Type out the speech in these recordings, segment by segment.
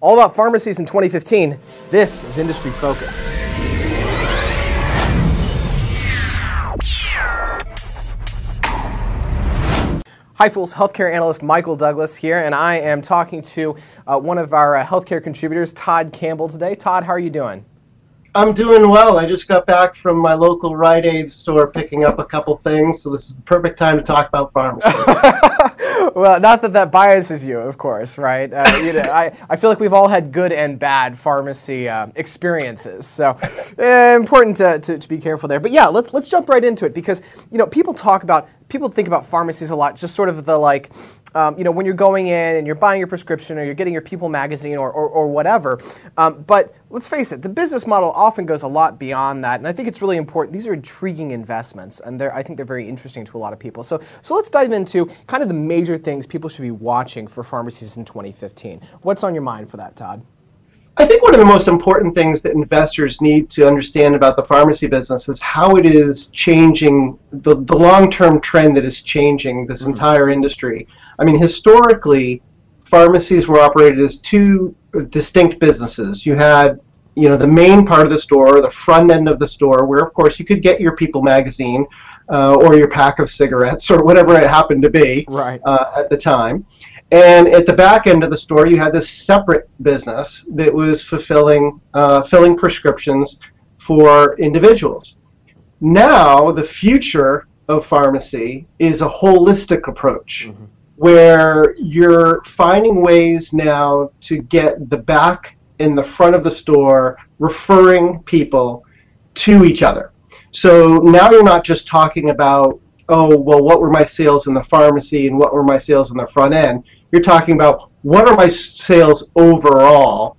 All about pharmacies in 2015. This is Industry Focus. Hi, fools. Healthcare analyst Michael Douglass here, and I am talking to uh, one of our uh, healthcare contributors, Todd Campbell, today. Todd, how are you doing? I'm doing well. I just got back from my local Rite Aid store picking up a couple things, so this is the perfect time to talk about pharmacies. well, not that that biases you, of course, right? Uh, you know, I, I feel like we've all had good and bad pharmacy uh, experiences, so uh, important to, to, to, be careful there. But yeah, let's let's jump right into it because you know people talk about people think about pharmacies a lot, just sort of the like um, you know, when you're going in and you're buying your prescription or you're getting your People magazine or, or, or whatever. Um, but let's face it, the business model often goes a lot beyond that, and I think it's really important. These are intriguing investments, and I think they're very interesting to a lot of people. So, so let's dive into kind of the major things people should be watching for pharmacies in 2015. What's on your mind for that, Todd? I think one of the most important things that investors need to understand about the pharmacy business is how it is changing the, the long term trend that is changing this mm-hmm. entire industry. I mean, historically, pharmacies were operated as two distinct businesses. You had you know the main part of the store, the front end of the store, where of course you could get your People magazine uh, or your pack of cigarettes or whatever it happened to be right. uh, at the time. And at the back end of the store, you had this separate business that was fulfilling, uh, filling prescriptions for individuals. Now, the future of pharmacy is a holistic approach mm-hmm. where you're finding ways now to get the back and the front of the store referring people to each other. So now you're not just talking about, oh, well, what were my sales in the pharmacy and what were my sales in the front end? You're talking about what are my sales overall?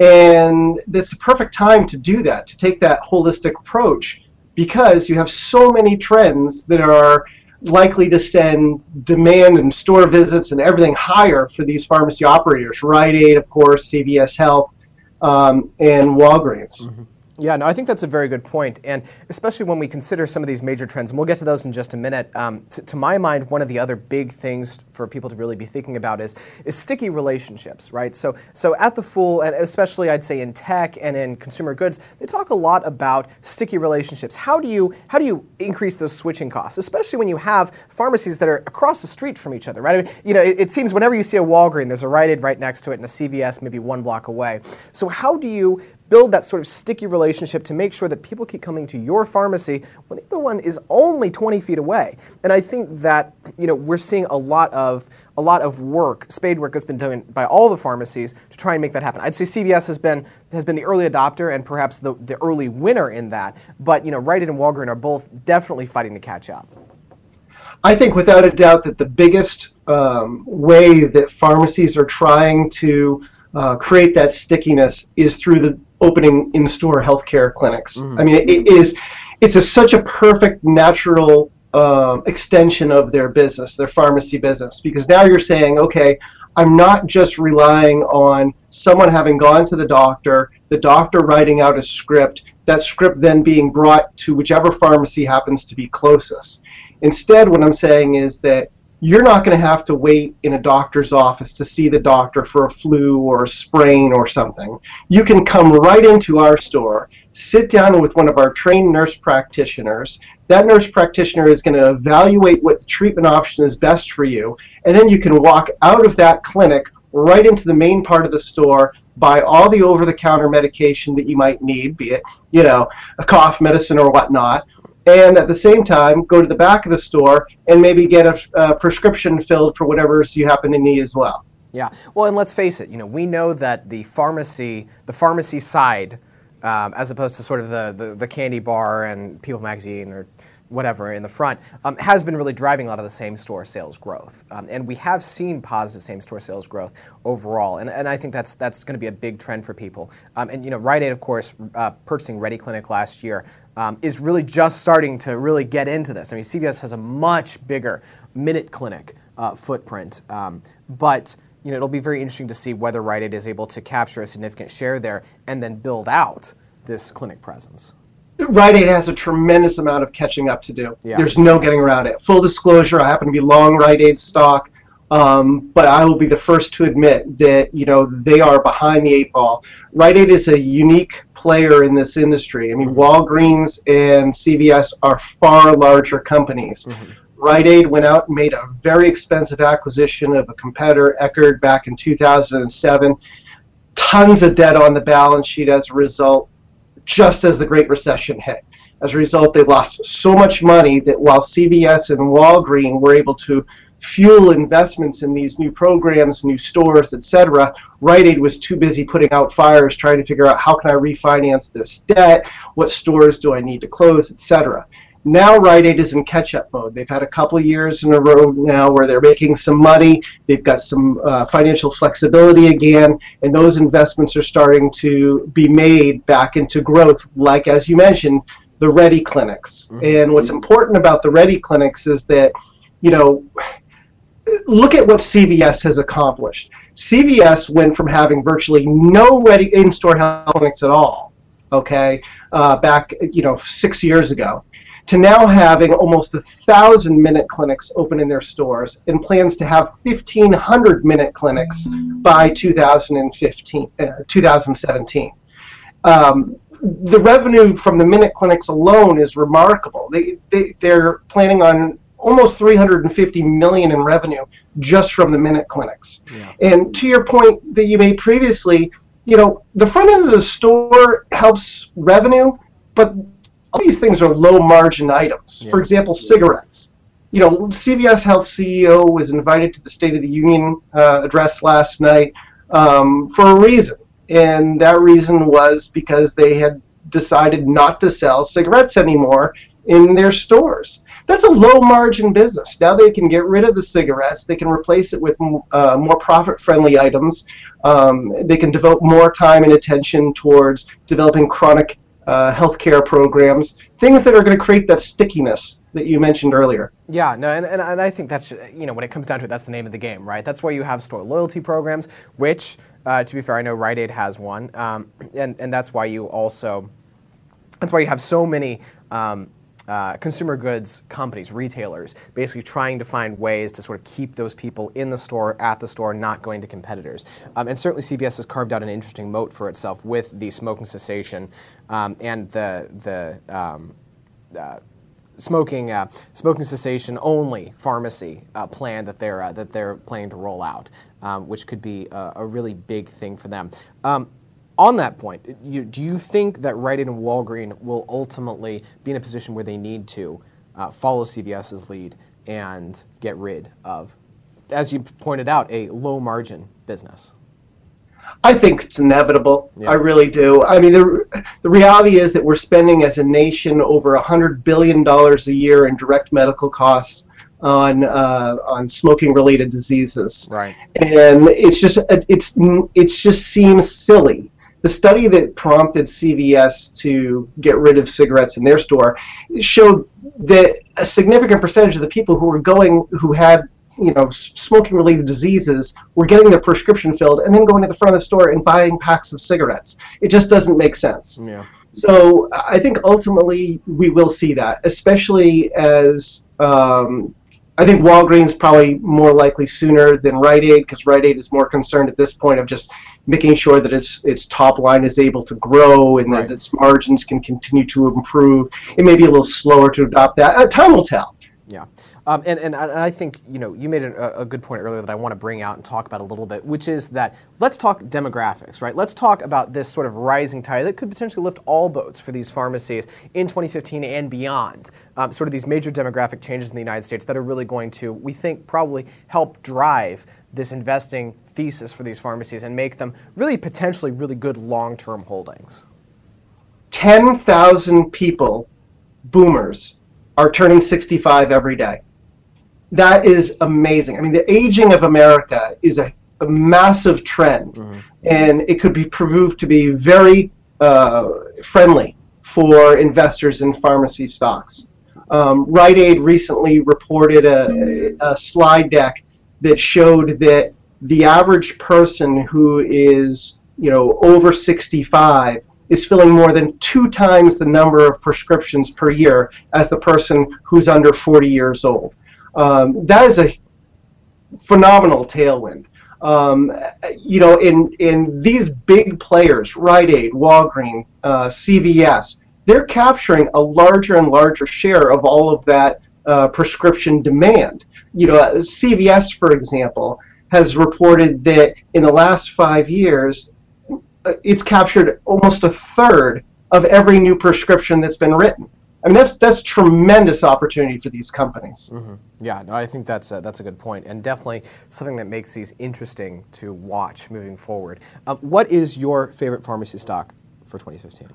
And it's the perfect time to do that, to take that holistic approach, because you have so many trends that are likely to send demand and store visits and everything higher for these pharmacy operators. Rite Aid, of course, CVS Health, um, and Walgreens. Mm-hmm. Yeah, no, I think that's a very good point, and especially when we consider some of these major trends, and we'll get to those in just a minute. Um, t- to my mind, one of the other big things for people to really be thinking about is is sticky relationships, right? So, so at the Fool, and especially I'd say in tech and in consumer goods, they talk a lot about sticky relationships. How do you how do you increase those switching costs, especially when you have pharmacies that are across the street from each other, right? I mean, you know, it, it seems whenever you see a Walgreens, there's a Rite Aid right next to it, and a CVS maybe one block away. So, how do you build that sort of sticky relationship to make sure that people keep coming to your pharmacy when the other one is only 20 feet away. And I think that you know we're seeing a lot of a lot of work, spade work that's been done by all the pharmacies to try and make that happen. I'd say CVS has been has been the early adopter and perhaps the, the early winner in that. But you know, Rite Aid and Walgreens are both definitely fighting to catch up. I think without a doubt that the biggest um, way that pharmacies are trying to uh, create that stickiness is through the opening in-store healthcare clinics. Mm. I mean, it, it is it's a, such a perfect natural uh, extension of their business, their pharmacy business, because now you're saying, okay, I'm not just relying on someone having gone to the doctor, the doctor writing out a script, that script then being brought to whichever pharmacy happens to be closest. Instead, what I'm saying is that you're not going to have to wait in a doctor's office to see the doctor for a flu or a sprain or something. You can come right into our store, sit down with one of our trained nurse practitioners. That nurse practitioner is going to evaluate what the treatment option is best for you, and then you can walk out of that clinic right into the main part of the store buy all the over-the-counter medication that you might need, be it, you know, a cough medicine or whatnot, and at the same time go to the back of the store and maybe get a, a prescription filled for whatever you happen to need as well. Yeah. Well, and let's face it. You know, we know that the pharmacy, the pharmacy side, um, as opposed to sort of the, the, the candy bar and People Magazine or whatever in the front, um, has been really driving a lot of the same store sales growth. Um, and we have seen positive same store sales growth overall. And, and I think that's, that's going to be a big trend for people. Um, and, you know, Rite Aid, of course, uh, purchasing RediClinic last year um, is really just starting to really get into this. I mean, CVS has a much bigger Minute Clinic uh, footprint. Um, but you know, it'll be very interesting to see whether Rite Aid is able to capture a significant share there and then build out this clinic presence. Rite Aid has a tremendous amount of catching up to do. Yeah. There's no getting around it. Full disclosure, I happen to be long Rite Aid stock. Um, but I will be the first to admit that you know they are behind the eight ball. Rite Aid is a unique player in this industry. I mean, Walgreens and CVS are far larger companies. Mm-hmm. Rite Aid went out and made a very expensive acquisition of a competitor, Eckerd, back in 2007. Tons of debt on the balance sheet as a result, just as the Great Recession hit. As a result, they lost so much money that while CVS and Walgreens were able to fuel investments in these new programs, new stores, etc., Rite Aid was too busy putting out fires trying to figure out how can I refinance this debt, what stores do I need to close, etc. Now Rite Aid is in catch-up mode. They've had a couple years in a row now where they're making some money. They've got some uh, financial flexibility again, and those investments are starting to be made back into growth. Like as you mentioned, the RediClinics. Mm-hmm. And what's important about the RediClinics is that, you know, look at what CVS has accomplished. CVS went from having virtually no Ready in-store health clinics at all, okay, uh, back you know six years ago to now having almost a thousand minute clinics open in their stores and plans to have 1500 minute clinics by 2015 uh, 2017 um, the revenue from the minute clinics alone is remarkable. They, they they're planning on almost 350 million in revenue just from the minute clinics. Yeah. and to your point that you made previously you know the front end of the store helps revenue but all these things are low margin items. Yeah. For example, cigarettes. You know, CVS Health CEO was invited to the State of the Union uh, address last night um, for a reason, and that reason was because they had decided not to sell cigarettes anymore in their stores. That's a low margin business. Now they can get rid of the cigarettes, they can replace it with uh, more profit friendly items. Um, they can devote more time and attention towards developing chronic uh, healthcare programs, things that are going to create that stickiness that you mentioned earlier. Yeah, no, and, and, and, I think that's, you know, when it comes down to it, that's the name of the game, right? That's why you have store loyalty programs, which, uh, to be fair, I know Rite Aid has one, um, and, and that's why you also, that's why you have so many um, uh, consumer goods companies, retailers, basically trying to find ways to sort of keep those people in the store, at the store, not going to competitors. Um, and certainly CVS has carved out an interesting moat for itself with the smoking cessation um, and the, the um, uh, smoking uh, smoking cessation only pharmacy uh, plan that they're uh, that they're planning to roll out, um, which could be a, a, really big thing for them. On that point, you, do you think that Rite Aid and Walgreens will ultimately be in a position where they need to uh, follow CVS's lead and get rid of, as you pointed out, a low margin business? I think it's inevitable. Yeah. I really do. I mean, the, the reality is that we're spending as a nation over $100 billion a year in direct medical costs on uh, on smoking related diseases. Right. And it's just it's it just seems silly the study that prompted CVS to get rid of cigarettes in their store showed that a significant percentage of the people who were going, who had you know smoking related diseases, were getting their prescription filled and then going to the front of the store and buying packs of cigarettes. It just doesn't make sense. Yeah. So I think ultimately we will see that, especially as um, I think Walgreens probably more likely sooner than Rite Aid because Rite Aid is more concerned at this point of just making sure that its its top line is able to grow and right. that its margins can continue to improve. It may be a little slower to adopt that. Uh, time will tell. Yeah. Um, and, and, and I think you know you made a, a, good point earlier that I want to bring out and talk about a little bit, which is that let's talk demographics, right? Let's talk about this sort of rising tide that could potentially lift all boats for these pharmacies in 2015 and beyond. Um, sort of these major demographic changes in the United States that are really going to, we think, probably help drive this investing thesis for these pharmacies and make them really potentially really good long-term holdings. 10,000 people, boomers, are turning 65 every day. That is amazing. I mean, the aging of America is a, a massive trend, mm-hmm. and it could be proved to be very uh, friendly for investors in pharmacy stocks. Um, Rite Aid recently reported a, a slide deck that showed that the average person who is you know over 65 is filling more than two times the number of prescriptions per year as the person who's under 40 years old. Um, that is a phenomenal tailwind. Um, you know, in in these big players, Rite Aid, Walgreens, uh, CVS, they're capturing a larger and larger share of all of that uh, prescription demand. You know, CVS, for example, has reported that in the last five years, uh, it's captured almost a third of every new prescription that's been written. I mean, that's that's tremendous opportunity for these companies. Mm-hmm. Yeah, no, I think that's a, that's a good point, and definitely something that makes these interesting to watch moving forward. Uh, what is your favorite pharmacy stock for 2015?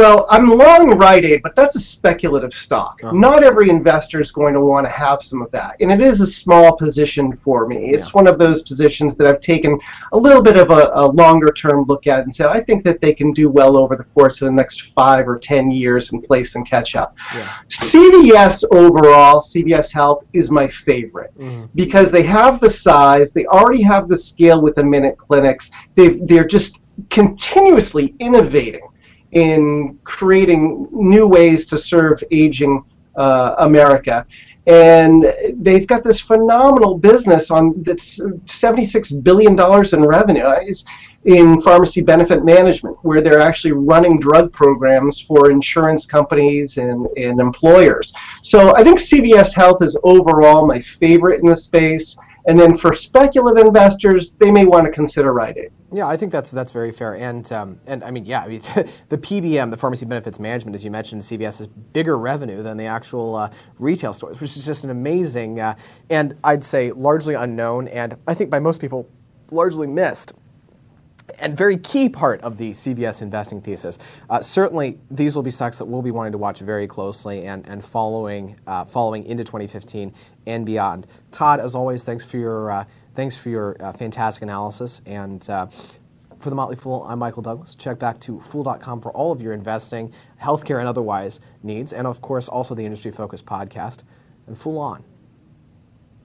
Well, I'm long Rite Aid, but that's a speculative stock. Uh-huh. Not every investor is going to want to have some of that. And it is a small position for me. It's yeah. one of those positions that I've taken a little bit of a, a, longer term look at and said, I think that they can do well over the course of the next five or 10 years and play some catch up. Yeah. CVS overall, CVS Health, is my favorite mm-hmm. because they have the size, they already have the scale with the minute clinics, they they're just continuously innovating in creating new ways to serve aging uh, America. And they've got this phenomenal business on that's $76 billion in revenue in pharmacy benefit management, where they're actually running drug programs for insurance companies and, and employers. So I think CVS Health is overall my favorite in the space. And then for speculative investors, they may want to consider Aid. Yeah, I think that's that's very fair, and um, and I mean, yeah, I mean, the PBM, the pharmacy benefits management, as you mentioned, CVS is bigger revenue than the actual uh, retail stores, which is just an amazing, uh, and I'd say largely unknown, and I think by most people largely missed and very key part of the CVS investing thesis. Uh, certainly, these will be stocks that we'll be wanting to watch very closely and, and following uh, following into 2015 and beyond. Todd, as always, thanks for your uh, thanks for your uh, fantastic analysis. And uh, for the Motley Fool, I'm Michael Douglass. Check back to fool.com for all of your investing, healthcare, and otherwise needs, and of course, also the industry focused podcast. And Fool on.